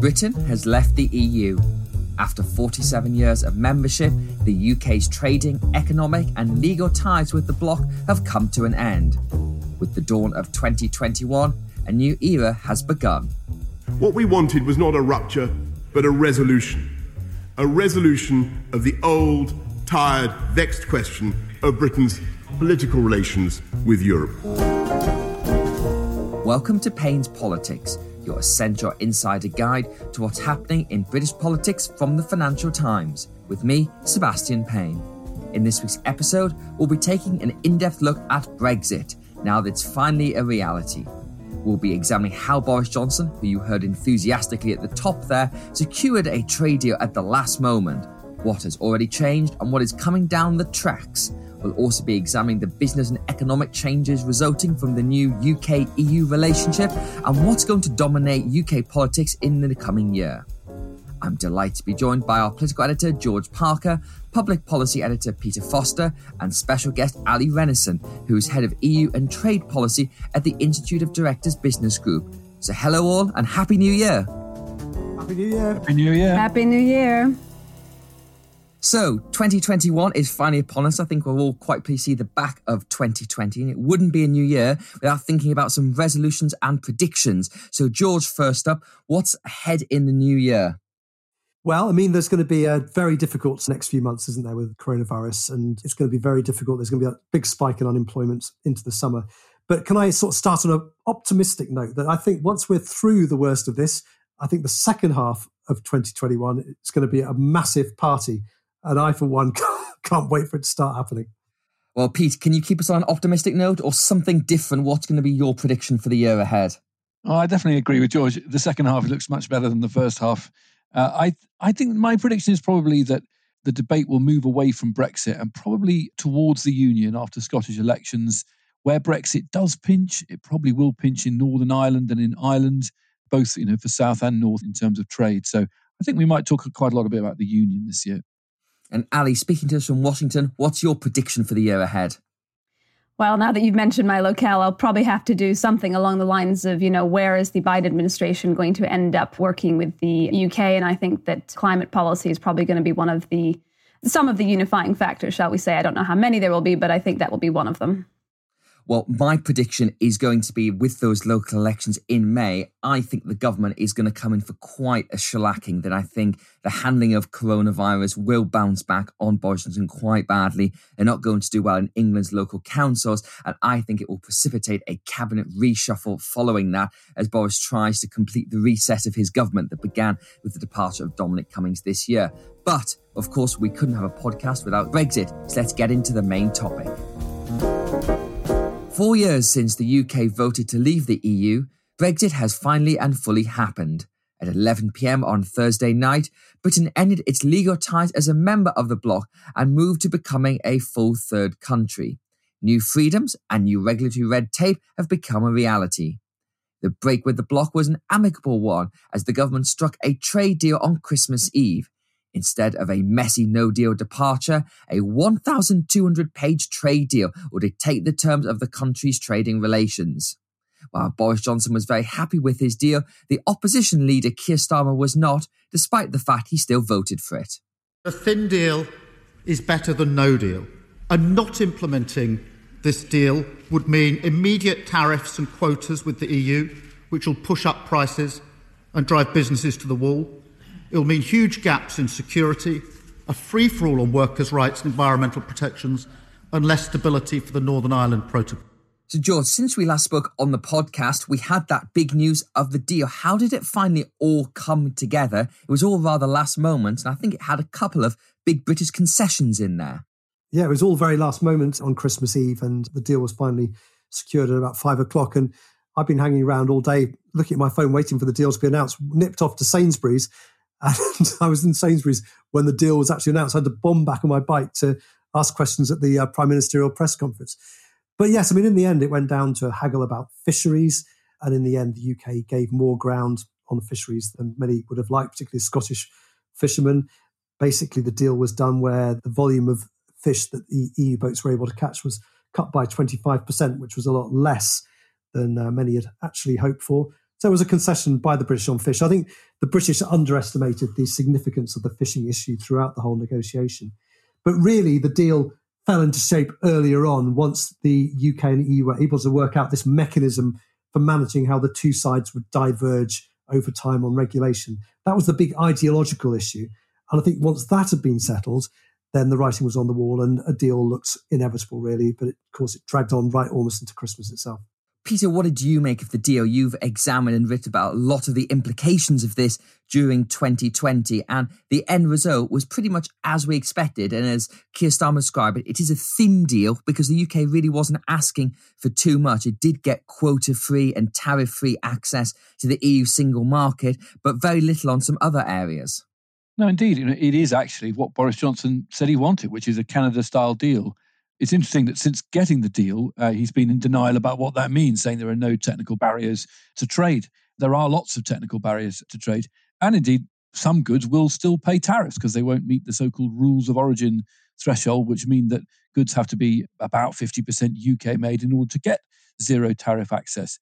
Britain has left the EU. After 47 years of membership, the UK's trading, economic, and legal ties with the bloc have come to an end. With the dawn of 2021, a new era has begun. What we wanted was not a rupture, but a resolution. A resolution of the old, tired, vexed question of Britain's political relations with Europe. Welcome to Payne's Politics your essential insider guide to what's happening in British politics from the Financial Times, with me, Sebastian Payne. In this week's episode, we'll be taking an in depth look at Brexit, now that it's finally a reality. We'll be examining how Boris Johnson, who you heard enthusiastically at the top there, secured a trade deal at the last moment, what has already changed, and what is coming down the tracks. We'll also be examining the business and economic changes resulting from the new UK EU relationship and what's going to dominate UK politics in the coming year. I'm delighted to be joined by our political editor George Parker, public policy editor Peter Foster, and special guest Ali Renison, who is head of EU and trade policy at the Institute of Directors Business Group. So, hello all and Happy New Year! Happy New Year! Happy New Year! Happy New Year! So, 2021 is finally upon us. I think we're all quite pleased to see the back of 2020, and it wouldn't be a new year without thinking about some resolutions and predictions. So, George, first up, what's ahead in the new year? Well, I mean, there's going to be a very difficult next few months, isn't there, with coronavirus? And it's going to be very difficult. There's going to be a big spike in unemployment into the summer. But can I sort of start on an optimistic note that I think once we're through the worst of this, I think the second half of 2021 it's going to be a massive party and I, for one, can't wait for it to start happening. Well, Pete, can you keep us on an optimistic note or something different? What's going to be your prediction for the year ahead? Oh, I definitely agree with George. The second half looks much better than the first half. Uh, I I think my prediction is probably that the debate will move away from Brexit and probably towards the Union after Scottish elections. Where Brexit does pinch, it probably will pinch in Northern Ireland and in Ireland, both you know for South and North in terms of trade. So I think we might talk quite a lot a bit about the Union this year. And Ali, speaking to us from Washington, what's your prediction for the year ahead? Well, now that you've mentioned my locale, I'll probably have to do something along the lines of, you know, where is the Biden administration going to end up working with the UK? And I think that climate policy is probably going to be one of the some of the unifying factors, shall we say. I don't know how many there will be, but I think that will be one of them. Well, my prediction is going to be with those local elections in May, I think the government is going to come in for quite a shellacking. That I think the handling of coronavirus will bounce back on Boris Johnson quite badly. They're not going to do well in England's local councils. And I think it will precipitate a cabinet reshuffle following that as Boris tries to complete the reset of his government that began with the departure of Dominic Cummings this year. But, of course, we couldn't have a podcast without Brexit. So let's get into the main topic. Four years since the UK voted to leave the EU, Brexit has finally and fully happened. At 11 pm on Thursday night, Britain ended its legal ties as a member of the bloc and moved to becoming a full third country. New freedoms and new regulatory red tape have become a reality. The break with the bloc was an amicable one as the government struck a trade deal on Christmas Eve. Instead of a messy no deal departure, a 1,200 page trade deal will dictate the terms of the country's trading relations. While Boris Johnson was very happy with his deal, the opposition leader Keir Starmer was not, despite the fact he still voted for it. A thin deal is better than no deal, and not implementing this deal would mean immediate tariffs and quotas with the EU, which will push up prices and drive businesses to the wall. It will mean huge gaps in security, a free for all on workers' rights and environmental protections, and less stability for the Northern Ireland Protocol. So, George, since we last spoke on the podcast, we had that big news of the deal. How did it finally all come together? It was all rather last moment, and I think it had a couple of big British concessions in there. Yeah, it was all very last moment on Christmas Eve, and the deal was finally secured at about five o'clock. And I've been hanging around all day looking at my phone, waiting for the deal to be announced, nipped off to Sainsbury's. And I was in Sainsbury's when the deal was actually announced. I had to bomb back on my bike to ask questions at the uh, prime ministerial press conference. But yes, I mean, in the end, it went down to a haggle about fisheries. And in the end, the UK gave more ground on the fisheries than many would have liked, particularly Scottish fishermen. Basically, the deal was done where the volume of fish that the EU boats were able to catch was cut by 25%, which was a lot less than uh, many had actually hoped for. So it was a concession by the British on fish. I think the British underestimated the significance of the fishing issue throughout the whole negotiation. But really, the deal fell into shape earlier on once the UK and EU were able to work out this mechanism for managing how the two sides would diverge over time on regulation. That was the big ideological issue. And I think once that had been settled, then the writing was on the wall and a deal looked inevitable, really. But of course, it dragged on right almost into Christmas itself. Peter, what did you make of the deal? You've examined and written about a lot of the implications of this during 2020, and the end result was pretty much as we expected. And as Keir Starmer described it, it is a thin deal because the UK really wasn't asking for too much. It did get quota free and tariff free access to the EU single market, but very little on some other areas. No, indeed. It is actually what Boris Johnson said he wanted, which is a Canada style deal. It's interesting that since getting the deal, uh, he's been in denial about what that means, saying there are no technical barriers to trade. There are lots of technical barriers to trade. And indeed, some goods will still pay tariffs because they won't meet the so called rules of origin threshold, which mean that goods have to be about 50% UK made in order to get zero tariff access.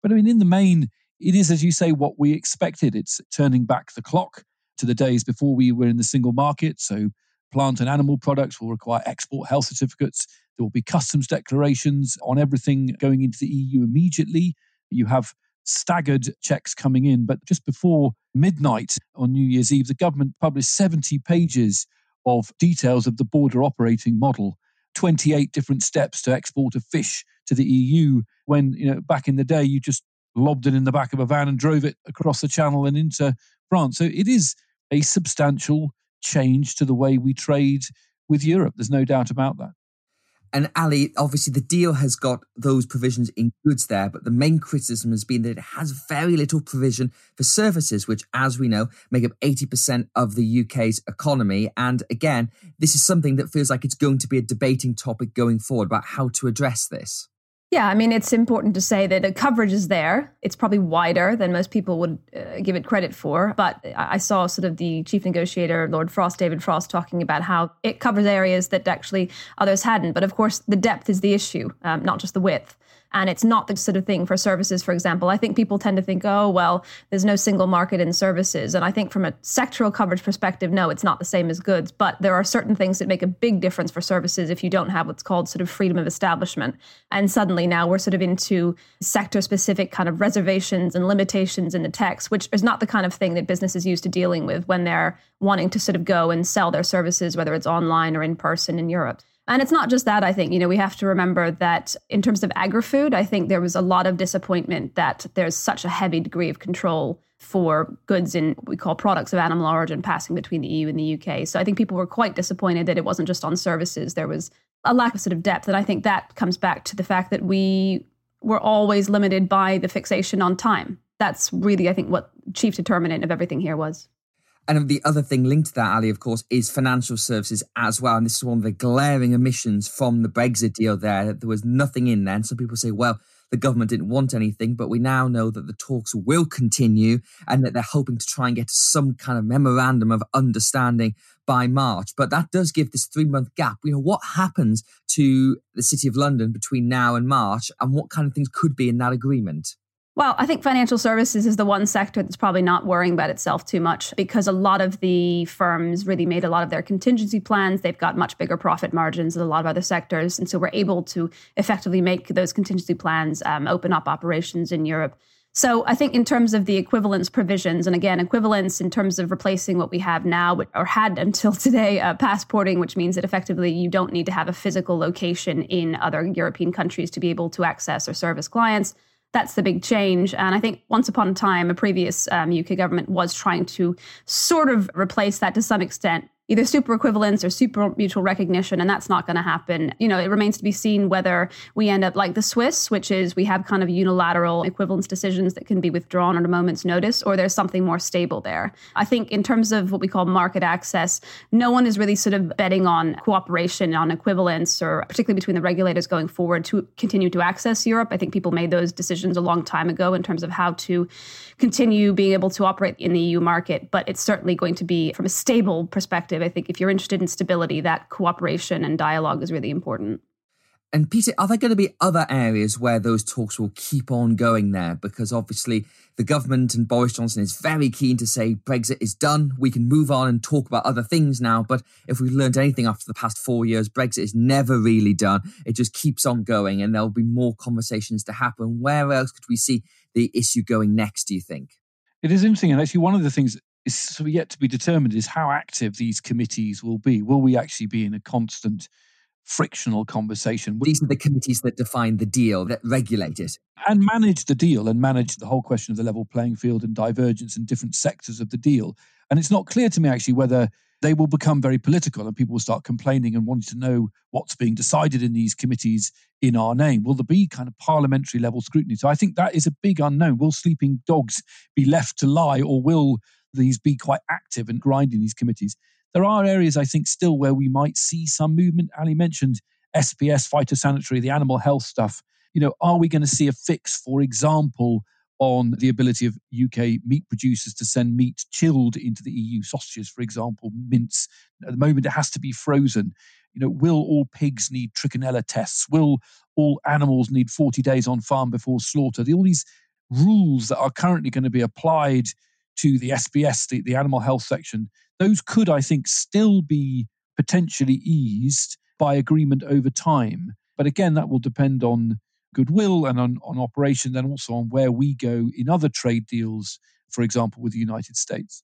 But I mean, in the main, it is, as you say, what we expected. It's turning back the clock to the days before we were in the single market. So plant and animal products will require export health certificates. There will be customs declarations on everything going into the EU immediately. You have staggered checks coming in. But just before midnight on New Year's Eve, the government published 70 pages of details of the border operating model, 28 different steps to export a fish to the EU. When, you know, back in the day, you just lobbed it in the back of a van and drove it across the channel and into France. So it is a substantial change to the way we trade with Europe. There's no doubt about that. And Ali, obviously, the deal has got those provisions in goods there, but the main criticism has been that it has very little provision for services, which, as we know, make up 80% of the UK's economy. And again, this is something that feels like it's going to be a debating topic going forward about how to address this. Yeah, I mean, it's important to say that the coverage is there. It's probably wider than most people would uh, give it credit for. But I saw sort of the chief negotiator, Lord Frost, David Frost, talking about how it covers areas that actually others hadn't. But of course, the depth is the issue, um, not just the width and it's not the sort of thing for services for example. I think people tend to think oh well there's no single market in services. And i think from a sectoral coverage perspective no it's not the same as goods. But there are certain things that make a big difference for services if you don't have what's called sort of freedom of establishment. And suddenly now we're sort of into sector specific kind of reservations and limitations in the text which is not the kind of thing that businesses used to dealing with when they're wanting to sort of go and sell their services whether it's online or in person in europe and it's not just that, I think. You know, we have to remember that in terms of agri food, I think there was a lot of disappointment that there's such a heavy degree of control for goods in what we call products of animal origin passing between the EU and the UK. So I think people were quite disappointed that it wasn't just on services. There was a lack of sort of depth. And I think that comes back to the fact that we were always limited by the fixation on time. That's really, I think, what chief determinant of everything here was. And the other thing linked to that, Ali, of course, is financial services as well. And this is one of the glaring omissions from the Brexit deal there. That there was nothing in there. And some people say, well, the government didn't want anything, but we now know that the talks will continue and that they're hoping to try and get some kind of memorandum of understanding by March. But that does give this three month gap. You know, what happens to the City of London between now and March and what kind of things could be in that agreement? Well, I think financial services is the one sector that's probably not worrying about itself too much because a lot of the firms really made a lot of their contingency plans. They've got much bigger profit margins than a lot of other sectors. And so we're able to effectively make those contingency plans um, open up operations in Europe. So I think in terms of the equivalence provisions, and again, equivalence in terms of replacing what we have now or had until today, uh, passporting, which means that effectively you don't need to have a physical location in other European countries to be able to access or service clients that's the big change. And I think once upon a time, a previous um, UK government was trying to sort of replace that to some extent either super equivalence or super mutual recognition, and that's not going to happen. You know, it remains to be seen whether we end up like the Swiss, which is we have kind of unilateral equivalence decisions that can be withdrawn at a moment's notice, or there's something more stable there. I think in terms of what we call market access, no one is really sort of betting on cooperation, on equivalence, or particularly between the regulators going forward to continue to access Europe. I think people made those decisions a long time ago in terms of how to continue being able to operate in the EU market, but it's certainly going to be from a stable perspective. I think if you're interested in stability, that cooperation and dialogue is really important. And Peter, are there going to be other areas where those talks will keep on going there? Because obviously the government and Boris Johnson is very keen to say Brexit is done. We can move on and talk about other things now. But if we've learned anything after the past four years, Brexit is never really done. It just keeps on going and there'll be more conversations to happen. Where else could we see the issue going next, do you think? It is interesting. And actually, one of the things is yet to be determined is how active these committees will be. Will we actually be in a constant frictional conversation? These are the committees that define the deal, that regulate it. And manage the deal and manage the whole question of the level playing field and divergence in different sectors of the deal. And it's not clear to me actually whether they will become very political and people will start complaining and wanting to know what's being decided in these committees in our name. Will there be kind of parliamentary level scrutiny? So I think that is a big unknown. Will sleeping dogs be left to lie or will these be quite active and grinding these committees. There are areas, I think, still where we might see some movement. Ali mentioned SPS, phytosanitary, the animal health stuff. You know, are we going to see a fix, for example, on the ability of UK meat producers to send meat chilled into the EU, sausages, for example, mince. At the moment, it has to be frozen. You know, will all pigs need trichinella tests? Will all animals need 40 days on farm before slaughter? All these rules that are currently going to be applied to the SPS, the, the animal health section, those could, I think, still be potentially eased by agreement over time. But again, that will depend on goodwill and on, on operation, and also on where we go in other trade deals, for example, with the United States.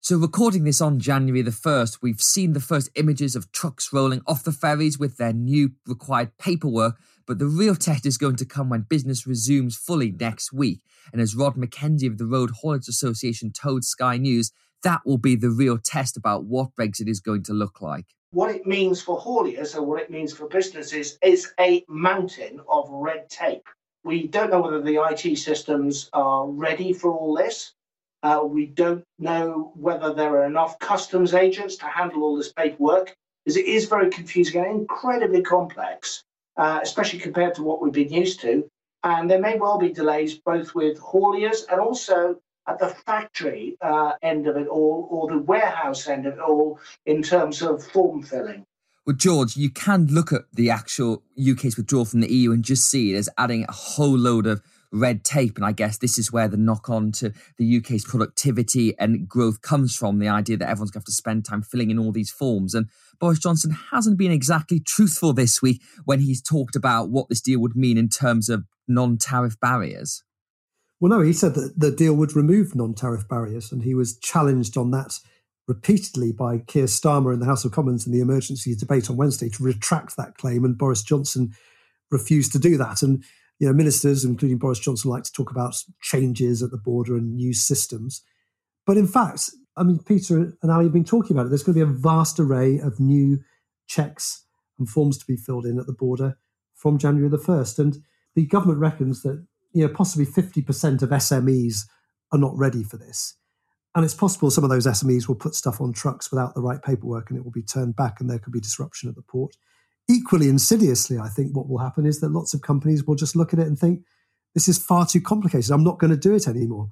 So, recording this on January the 1st, we've seen the first images of trucks rolling off the ferries with their new required paperwork, but the real test is going to come when business resumes fully next week. And as Rod McKenzie of the Road Haulage Association told Sky News, that will be the real test about what Brexit is going to look like. What it means for hauliers and what it means for businesses is a mountain of red tape. We don't know whether the IT systems are ready for all this. Uh, we don't know whether there are enough customs agents to handle all this paperwork, because it is very confusing and incredibly complex, uh, especially compared to what we've been used to. And there may well be delays both with hauliers and also at the factory uh, end of it all or the warehouse end of it all in terms of form filling. Well, George, you can look at the actual UK's withdrawal from the EU and just see it as adding a whole load of red tape. And I guess this is where the knock on to the UK's productivity and growth comes from the idea that everyone's going to have to spend time filling in all these forms. And Boris Johnson hasn't been exactly truthful this week when he's talked about what this deal would mean in terms of non tariff barriers. Well, no, he said that the deal would remove non tariff barriers, and he was challenged on that repeatedly by Keir Starmer in the House of Commons in the emergency debate on Wednesday to retract that claim, and Boris Johnson refused to do that. And you know, ministers, including Boris Johnson, like to talk about changes at the border and new systems. But in fact, I mean, Peter and Ali have been talking about it. There's going to be a vast array of new checks and forms to be filled in at the border from January the 1st. And the government reckons that, you know, possibly 50% of SMEs are not ready for this. And it's possible some of those SMEs will put stuff on trucks without the right paperwork and it will be turned back and there could be disruption at the port. Equally insidiously, I think what will happen is that lots of companies will just look at it and think, this is far too complicated. I'm not going to do it anymore.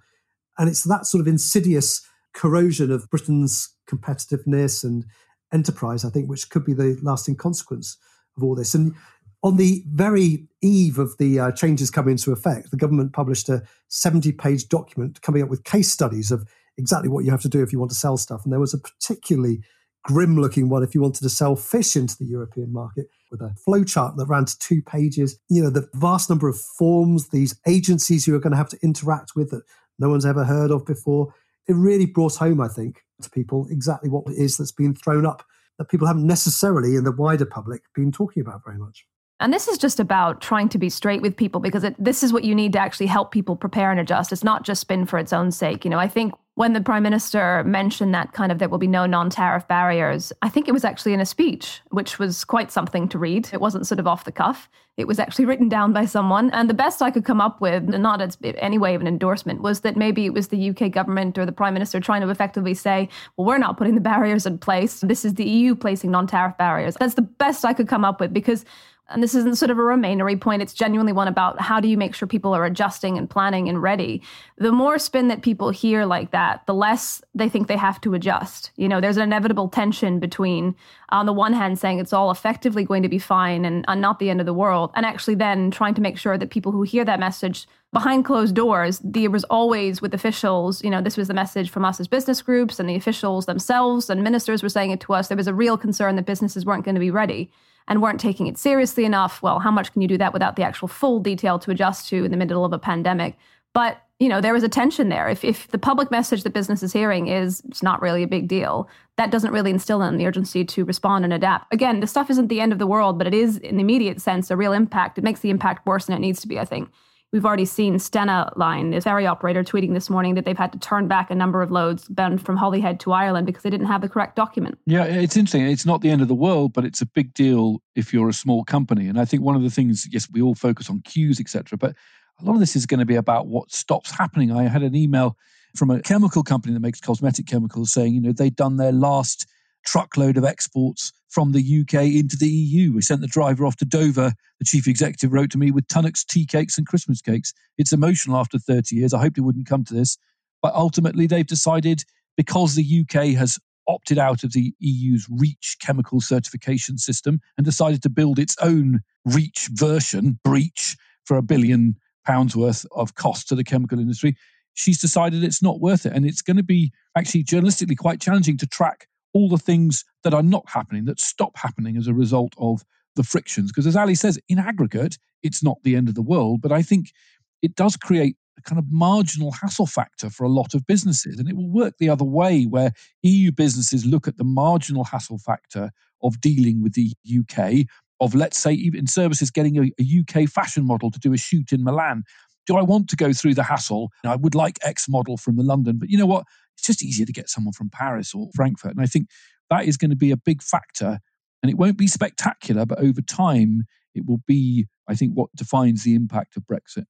And it's that sort of insidious corrosion of Britain's competitiveness and enterprise, I think, which could be the lasting consequence of all this. And on the very eve of the uh, changes coming into effect, the government published a 70 page document coming up with case studies of exactly what you have to do if you want to sell stuff. And there was a particularly grim looking one if you wanted to sell fish into the European market with a flowchart that ran to two pages. You know, the vast number of forms, these agencies you are going to have to interact with that no one's ever heard of before. It really brought home, I think, to people exactly what it is that's been thrown up that people haven't necessarily in the wider public been talking about very much. And this is just about trying to be straight with people because it, this is what you need to actually help people prepare and adjust. It's not just spin for its own sake. You know, I think when the prime minister mentioned that kind of there will be no non-tariff barriers, I think it was actually in a speech, which was quite something to read. It wasn't sort of off the cuff. It was actually written down by someone. And the best I could come up with, not as any way of an endorsement, was that maybe it was the UK government or the prime minister trying to effectively say, well, we're not putting the barriers in place. This is the EU placing non-tariff barriers. That's the best I could come up with because and this isn't sort of a Remainery point, it's genuinely one about how do you make sure people are adjusting and planning and ready. The more spin that people hear like that, the less they think they have to adjust. You know, there's an inevitable tension between, on the one hand, saying it's all effectively going to be fine and, and not the end of the world, and actually then trying to make sure that people who hear that message behind closed doors, there was always with officials, you know, this was the message from us as business groups and the officials themselves and ministers were saying it to us. There was a real concern that businesses weren't going to be ready and weren't taking it seriously enough. Well, how much can you do that without the actual full detail to adjust to in the middle of a pandemic? But you know, there is a tension there. If if the public message that business is hearing is it's not really a big deal, that doesn't really instill in the urgency to respond and adapt. Again, the stuff isn't the end of the world, but it is in the immediate sense a real impact. It makes the impact worse than it needs to be, I think. We've already seen Stena Line, the ferry operator, tweeting this morning that they've had to turn back a number of loads bound from Holyhead to Ireland because they didn't have the correct document. Yeah, it's interesting. It's not the end of the world, but it's a big deal if you're a small company. And I think one of the things, yes, we all focus on queues, etc., but a lot of this is going to be about what stops happening. I had an email from a chemical company that makes cosmetic chemicals saying, you know, they'd done their last truckload of exports from the UK into the EU. We sent the driver off to Dover. The chief executive wrote to me with Tunnocks tea cakes and Christmas cakes. It's emotional after 30 years. I hoped it wouldn't come to this. But ultimately, they've decided because the UK has opted out of the EU's REACH chemical certification system and decided to build its own REACH version, breach, for a billion pounds worth of cost to the chemical industry. She's decided it's not worth it. And it's going to be actually journalistically quite challenging to track all the things that are not happening, that stop happening as a result of the frictions. Because as Ali says, in aggregate, it's not the end of the world. But I think it does create a kind of marginal hassle factor for a lot of businesses. And it will work the other way, where EU businesses look at the marginal hassle factor of dealing with the UK, of let's say, even services getting a, a UK fashion model to do a shoot in Milan. Do I want to go through the hassle? I would like X model from the London, but you know what? It's just easier to get someone from Paris or Frankfurt. And I think that is going to be a big factor. And it won't be spectacular, but over time, it will be, I think, what defines the impact of Brexit.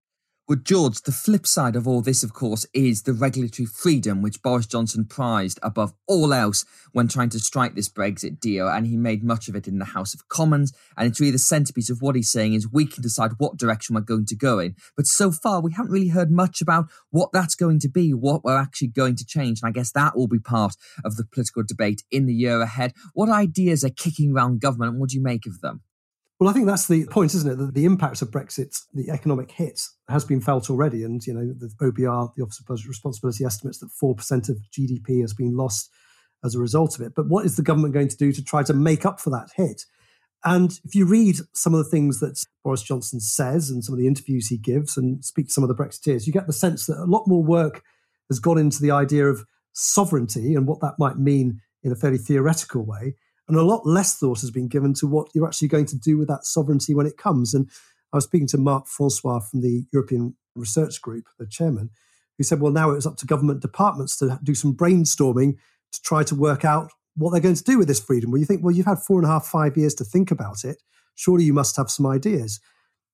Well, George, the flip side of all this, of course, is the regulatory freedom which Boris Johnson prized above all else when trying to strike this Brexit deal. And he made much of it in the House of Commons. And it's really the centerpiece of what he's saying is we can decide what direction we're going to go in. But so far, we haven't really heard much about what that's going to be, what we're actually going to change. And I guess that will be part of the political debate in the year ahead. What ideas are kicking around government and what do you make of them? Well, I think that's the point, isn't it? That the impact of Brexit, the economic hit, has been felt already. And, you know, the OBR, the Office of Budget Responsibility, estimates that 4% of GDP has been lost as a result of it. But what is the government going to do to try to make up for that hit? And if you read some of the things that Boris Johnson says and some of the interviews he gives and speak to some of the Brexiteers, you get the sense that a lot more work has gone into the idea of sovereignty and what that might mean in a fairly theoretical way and a lot less thought has been given to what you're actually going to do with that sovereignty when it comes. And I was speaking to Marc Francois from the European Research Group, the chairman, who said, well, now it's up to government departments to do some brainstorming to try to work out what they're going to do with this freedom. Well, you think, well, you've had four and a half, five years to think about it. Surely you must have some ideas.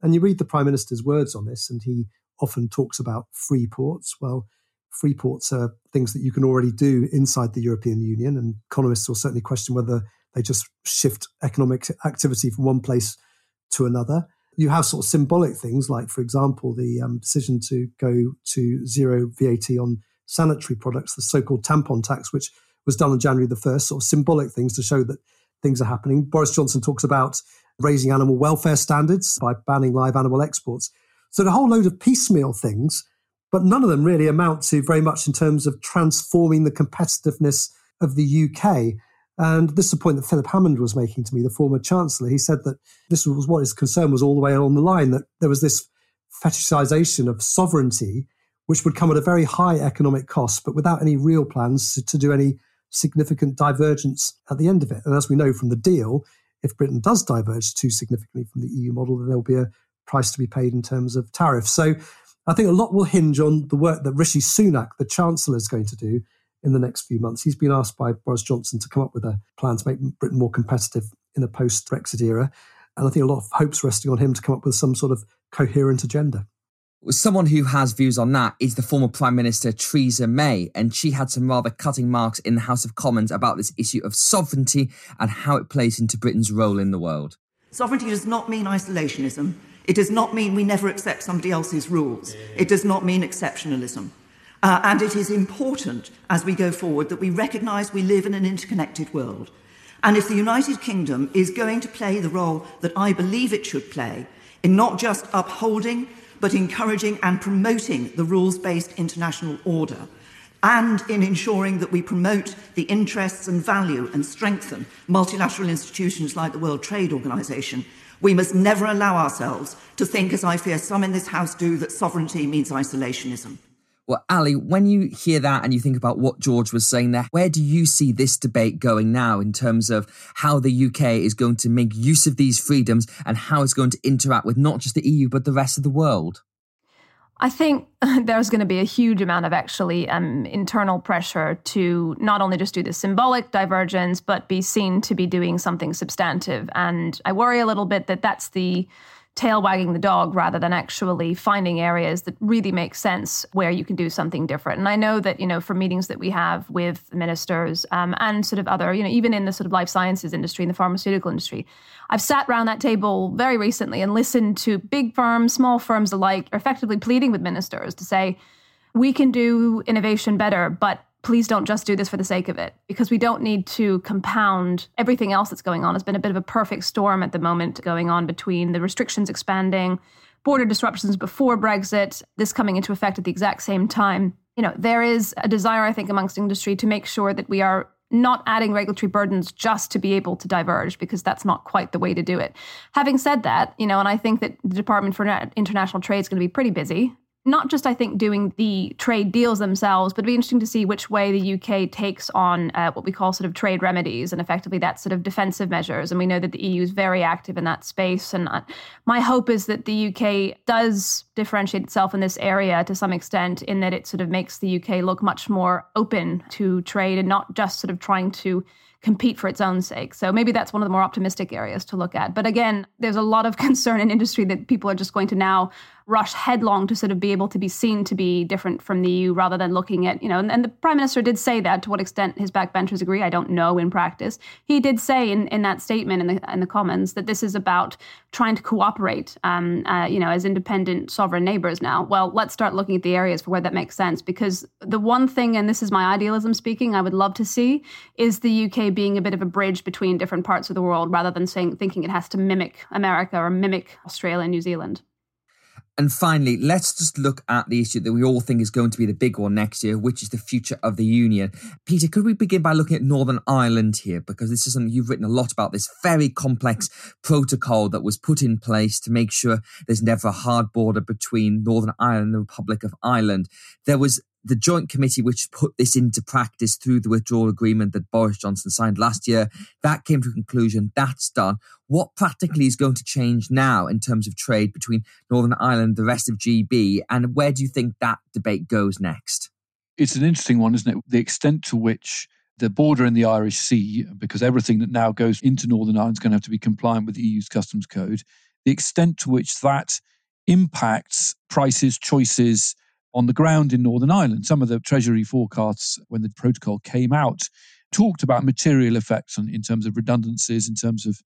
And you read the Prime Minister's words on this, and he often talks about free ports. Well, free ports are things that you can already do inside the European Union, and economists will certainly question whether they just shift economic activity from one place to another. You have sort of symbolic things like, for example, the um, decision to go to zero VAT on sanitary products, the so-called tampon tax, which was done on January the 1st, sort of symbolic things to show that things are happening. Boris Johnson talks about raising animal welfare standards by banning live animal exports. So a whole load of piecemeal things, but none of them really amount to very much in terms of transforming the competitiveness of the UK. And this is a point that Philip Hammond was making to me, the former chancellor. He said that this was what his concern was all the way along the line, that there was this fetishization of sovereignty, which would come at a very high economic cost, but without any real plans to, to do any significant divergence at the end of it. And as we know from the deal, if Britain does diverge too significantly from the EU model, then there'll be a price to be paid in terms of tariffs. So I think a lot will hinge on the work that Rishi Sunak, the Chancellor, is going to do in the next few months. He's been asked by Boris Johnson to come up with a plan to make Britain more competitive in a post Brexit era. And I think a lot of hopes resting on him to come up with some sort of coherent agenda. Someone who has views on that is the former Prime Minister Theresa May, and she had some rather cutting marks in the House of Commons about this issue of sovereignty and how it plays into Britain's role in the world. Sovereignty does not mean isolationism. It does not mean we never accept somebody else's rules. It does not mean exceptionalism. Uh, and it is important as we go forward that we recognise we live in an interconnected world. And if the United Kingdom is going to play the role that I believe it should play in not just upholding but encouraging and promoting the rules based international order, and in ensuring that we promote the interests and value and strengthen multilateral institutions like the World Trade Organization, we must never allow ourselves to think, as I fear some in this House do, that sovereignty means isolationism. Well, Ali, when you hear that and you think about what George was saying there, where do you see this debate going now in terms of how the UK is going to make use of these freedoms and how it's going to interact with not just the EU, but the rest of the world? I think there's going to be a huge amount of actually um, internal pressure to not only just do the symbolic divergence, but be seen to be doing something substantive. And I worry a little bit that that's the tail wagging the dog rather than actually finding areas that really make sense where you can do something different. And I know that, you know, for meetings that we have with ministers um, and sort of other, you know, even in the sort of life sciences industry, in the pharmaceutical industry, I've sat around that table very recently and listened to big firms, small firms alike, effectively pleading with ministers to say, we can do innovation better, but please don't just do this for the sake of it because we don't need to compound everything else that's going on. It's been a bit of a perfect storm at the moment going on between the restrictions expanding, border disruptions before Brexit, this coming into effect at the exact same time. You know, there is a desire, I think, amongst industry to make sure that we are not adding regulatory burdens just to be able to diverge because that's not quite the way to do it. Having said that, you know, and I think that the Department for International Trade is going to be pretty busy not just I think doing the trade deals themselves, but it'd be interesting to see which way the UK takes on uh, what we call sort of trade remedies and effectively that sort of defensive measures. And we know that the EU is very active in that space. And uh, my hope is that the UK does differentiate itself in this area to some extent, in that it sort of makes the UK look much more open to trade and not just sort of trying to compete for its own sake. So maybe that's one of the more optimistic areas to look at. But again, there's a lot of concern in industry that people are just going to now rush headlong to sort of be able to be seen to be different from the EU rather than looking at, you know, and, and, the prime minister did say that to what extent his backbenchers agree, I don't know in practice. He did say in, in that statement in the, in the Commons that this is about trying to cooperate, um, uh, you know, as independent sovereign neighbors now. Well, let's start looking at the areas for where that makes sense because the one thing, and this is my idealism speaking, I would love to see is the UK being a bit of a bridge between different parts of the world rather than saying, thinking it has to mimic America or mimic Australia and New Zealand. And finally, let's just look at the issue that we all think is going to be the big one next year, which is the future of the Union. Peter, could we begin by looking at Northern Ireland here? Because this is something you've written a lot about this very complex protocol that was put in place to make sure there's never a hard border between Northern Ireland and the Republic of Ireland. There was the joint committee which put this into practice through the withdrawal agreement that Boris Johnson signed last year, that came to a conclusion. That's done. What practically is going to change now in terms of trade between Northern Ireland and the rest of GB? And where do you think that debate goes next? It's an interesting one, isn't it? The extent to which the border in the Irish Sea, because everything that now goes into Northern Ireland is going to have to be compliant with the EU's customs code, the extent to which that impacts prices, choices, on the ground in Northern Ireland. Some of the Treasury forecasts when the protocol came out talked about material effects on, in terms of redundancies, in terms of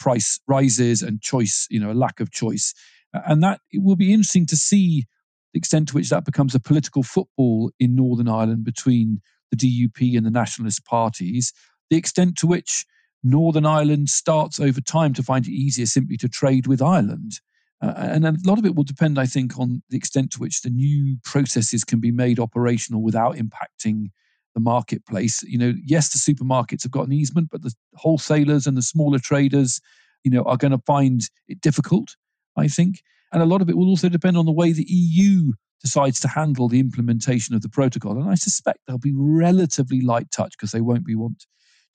price rises and choice, you know, a lack of choice. And that it will be interesting to see the extent to which that becomes a political football in Northern Ireland between the DUP and the nationalist parties, the extent to which Northern Ireland starts over time to find it easier simply to trade with Ireland. Uh, and a lot of it will depend, I think, on the extent to which the new processes can be made operational without impacting the marketplace. You know, yes, the supermarkets have got an easement, but the wholesalers and the smaller traders, you know, are going to find it difficult, I think. And a lot of it will also depend on the way the EU decides to handle the implementation of the protocol. And I suspect they'll be relatively light touch because they won't be want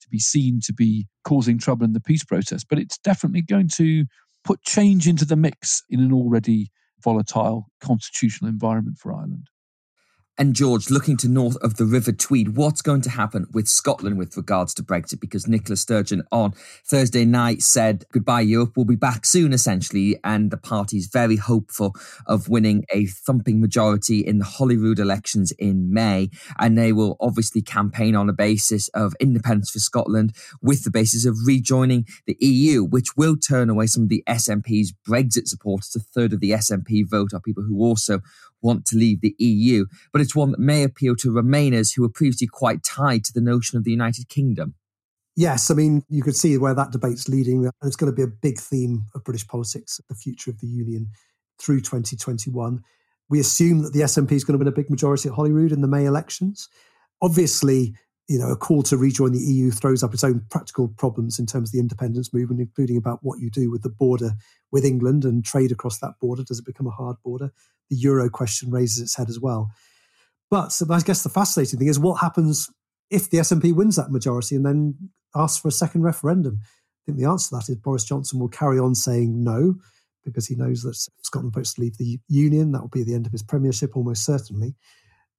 to be seen to be causing trouble in the peace process. But it's definitely going to put change into the mix in an already volatile constitutional environment for Ireland. And George, looking to north of the River Tweed, what's going to happen with Scotland with regards to Brexit? Because Nicola Sturgeon on Thursday night said, Goodbye, Europe, we'll be back soon, essentially. And the party's very hopeful of winning a thumping majority in the Holyrood elections in May. And they will obviously campaign on a basis of independence for Scotland with the basis of rejoining the EU, which will turn away some of the SNP's Brexit supporters. A third of the SNP vote are people who also want to leave the EU, but it's one that may appeal to Remainers who were previously quite tied to the notion of the United Kingdom. Yes, I mean, you could see where that debate's leading, and it's going to be a big theme of British politics, the future of the Union through 2021. We assume that the SNP is going to win a big majority at Holyrood in the May elections. Obviously, you know, a call to rejoin the EU throws up its own practical problems in terms of the independence movement, including about what you do with the border with England and trade across that border. Does it become a hard border? The euro question raises its head as well. But I guess the fascinating thing is what happens if the SNP wins that majority and then asks for a second referendum. I think the answer to that is Boris Johnson will carry on saying no because he knows that Scotland votes to leave the Union. That will be the end of his premiership, almost certainly.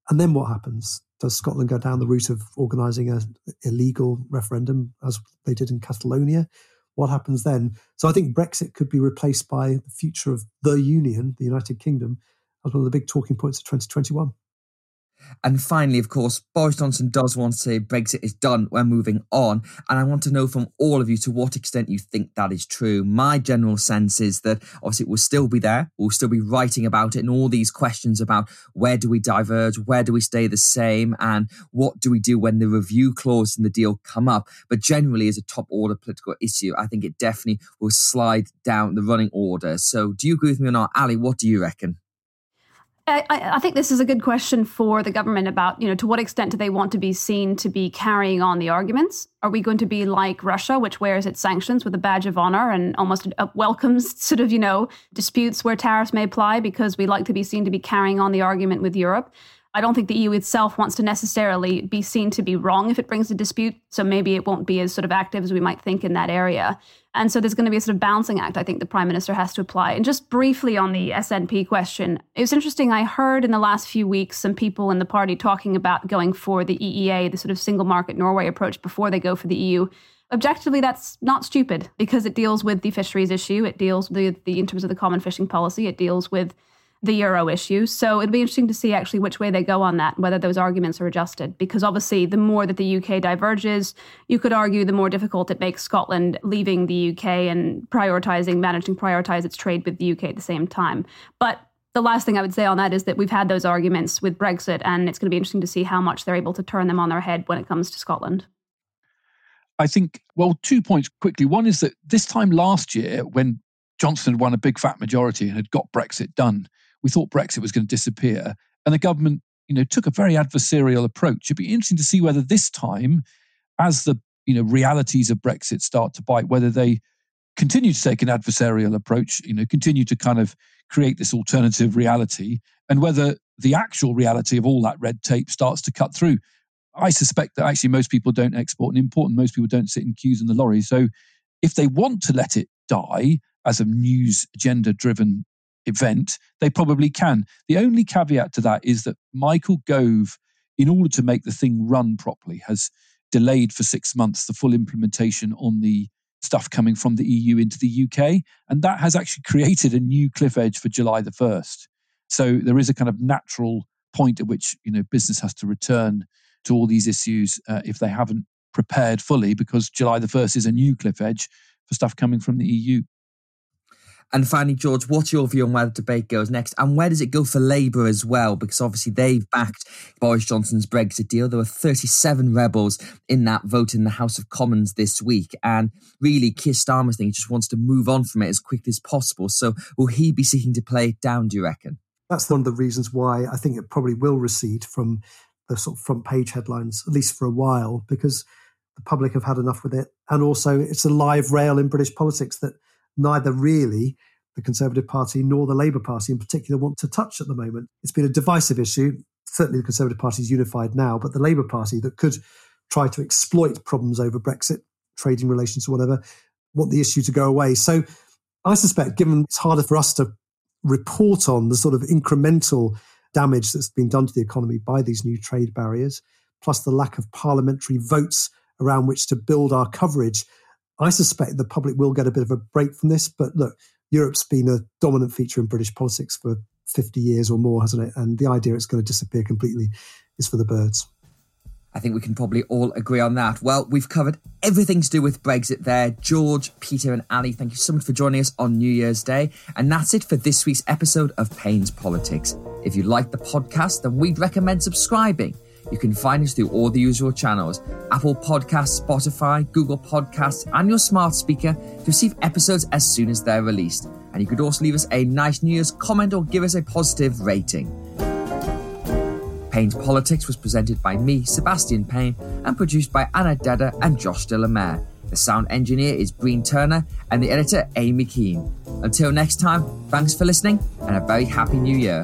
And then what happens? Does Scotland go down the route of organising an illegal referendum as they did in Catalonia? What happens then? So I think Brexit could be replaced by the future of the Union, the United Kingdom, as one of the big talking points of 2021. And finally, of course, Boris Johnson does want to say Brexit is done, we're moving on. And I want to know from all of you to what extent you think that is true. My general sense is that obviously it will still be there, we'll still be writing about it, and all these questions about where do we diverge, where do we stay the same, and what do we do when the review clause in the deal come up. But generally, as a top order political issue, I think it definitely will slide down the running order. So do you agree with me or not? Ali, what do you reckon? I, I, think this is a good question for the government about, you know, to what extent do they want to be seen to be carrying on the arguments? Are we going to be like Russia, which wears its sanctions with a badge of honor and almost uh, welcomes sort of, you know, disputes where tariffs may apply because we like to be seen to be carrying on the argument with Europe? I don't think the EU itself wants to necessarily be seen to be wrong if it brings a dispute. So maybe it won't be as sort of active as we might think in that area. And so there's going to be a sort of balancing act I think the prime minister has to apply. And just briefly on the SNP question, it was interesting. I heard in the last few weeks some people in the party talking about going for the EEA, the sort of single market Norway approach before they go for the EU. Objectively, that's not stupid because it deals with the fisheries issue. It deals with the in terms of the common fishing policy. It deals with the euro issue. So it'll be interesting to see actually which way they go on that, whether those arguments are adjusted. Because obviously, the more that the UK diverges, you could argue the more difficult it makes Scotland leaving the UK and prioritizing, managing prioritize its trade with the UK at the same time. But the last thing I would say on that is that we've had those arguments with Brexit, and it's going to be interesting to see how much they're able to turn them on their head when it comes to Scotland. I think, well, two points quickly. One is that this time last year, when Johnson had won a big fat majority and had got Brexit done, we thought Brexit was going to disappear. And the government, you know, took a very adversarial approach. It'd be interesting to see whether this time, as the you know realities of Brexit start to bite, whether they continue to take an adversarial approach, you know, continue to kind of create this alternative reality, and whether the actual reality of all that red tape starts to cut through. I suspect that actually most people don't export and import, and most people don't sit in queues in the lorry. So if they want to let it die as a news agenda driven event, they probably can. The only caveat to that is that Michael Gove, in order to make the thing run properly, has delayed for six months the full implementation on the stuff coming from the EU into the UK. And that has actually created a new cliff edge for July the 1st. So there is a kind of natural point at which you know business has to return to all these issues uh, if they haven't prepared fully because July the 1st is a new cliff edge for stuff coming from the EU. And finally, George, what's your view on where the debate goes next? And where does it go for Labour as well? Because obviously they've backed Boris Johnson's Brexit deal. There were 37 rebels in that vote in the House of Commons this week. And really, Keir Starmer's thing, just wants to move on from it as quickly as possible. So will he be seeking to play it down, do you reckon? That's one of the reasons why I think it probably will recede from the sort of front page headlines, at least for a while, because the public have had enough with it. And also, it's a live rail in British politics that neither really the Conservative Party nor the Labour Party in particular want to touch at the moment. It's been a divisive issue. Certainly, the Conservative Party is unified now, but the Labour Party that could try to exploit problems over Brexit, trading relations, or whatever, want the issue to go away. So I suspect, given it's harder for us to report on the sort of incremental damage that's been done to the economy by these new trade barriers, plus the lack of parliamentary votes around which to build our coverage, I suspect the public will get a bit of a break from this. But look, Europe's been a dominant feature in British politics for 50 years or more, hasn't it? And the idea it's going to disappear completely is for the birds. I think we can probably all agree on that. Well, we've covered everything to do with Brexit there. George, Peter, and Ali, thank you so much for joining us on New Year's Day. And that's it for this week's episode of Payne's Politics. If you like the podcast, then we'd recommend subscribing. You can find us through all the usual channels Apple Podcasts, Spotify, Google Podcasts, and your smart speaker to receive episodes as soon as they're released. And you could also leave us a nice New Year's comment or give us a positive rating. Payne's Politics was presented by me, Sebastian Payne, and produced by Anna Dedder and Josh de la Mare. The sound engineer is Breen Turner and the editor Amy Keane. Until next time, thanks for listening and a very happy new year.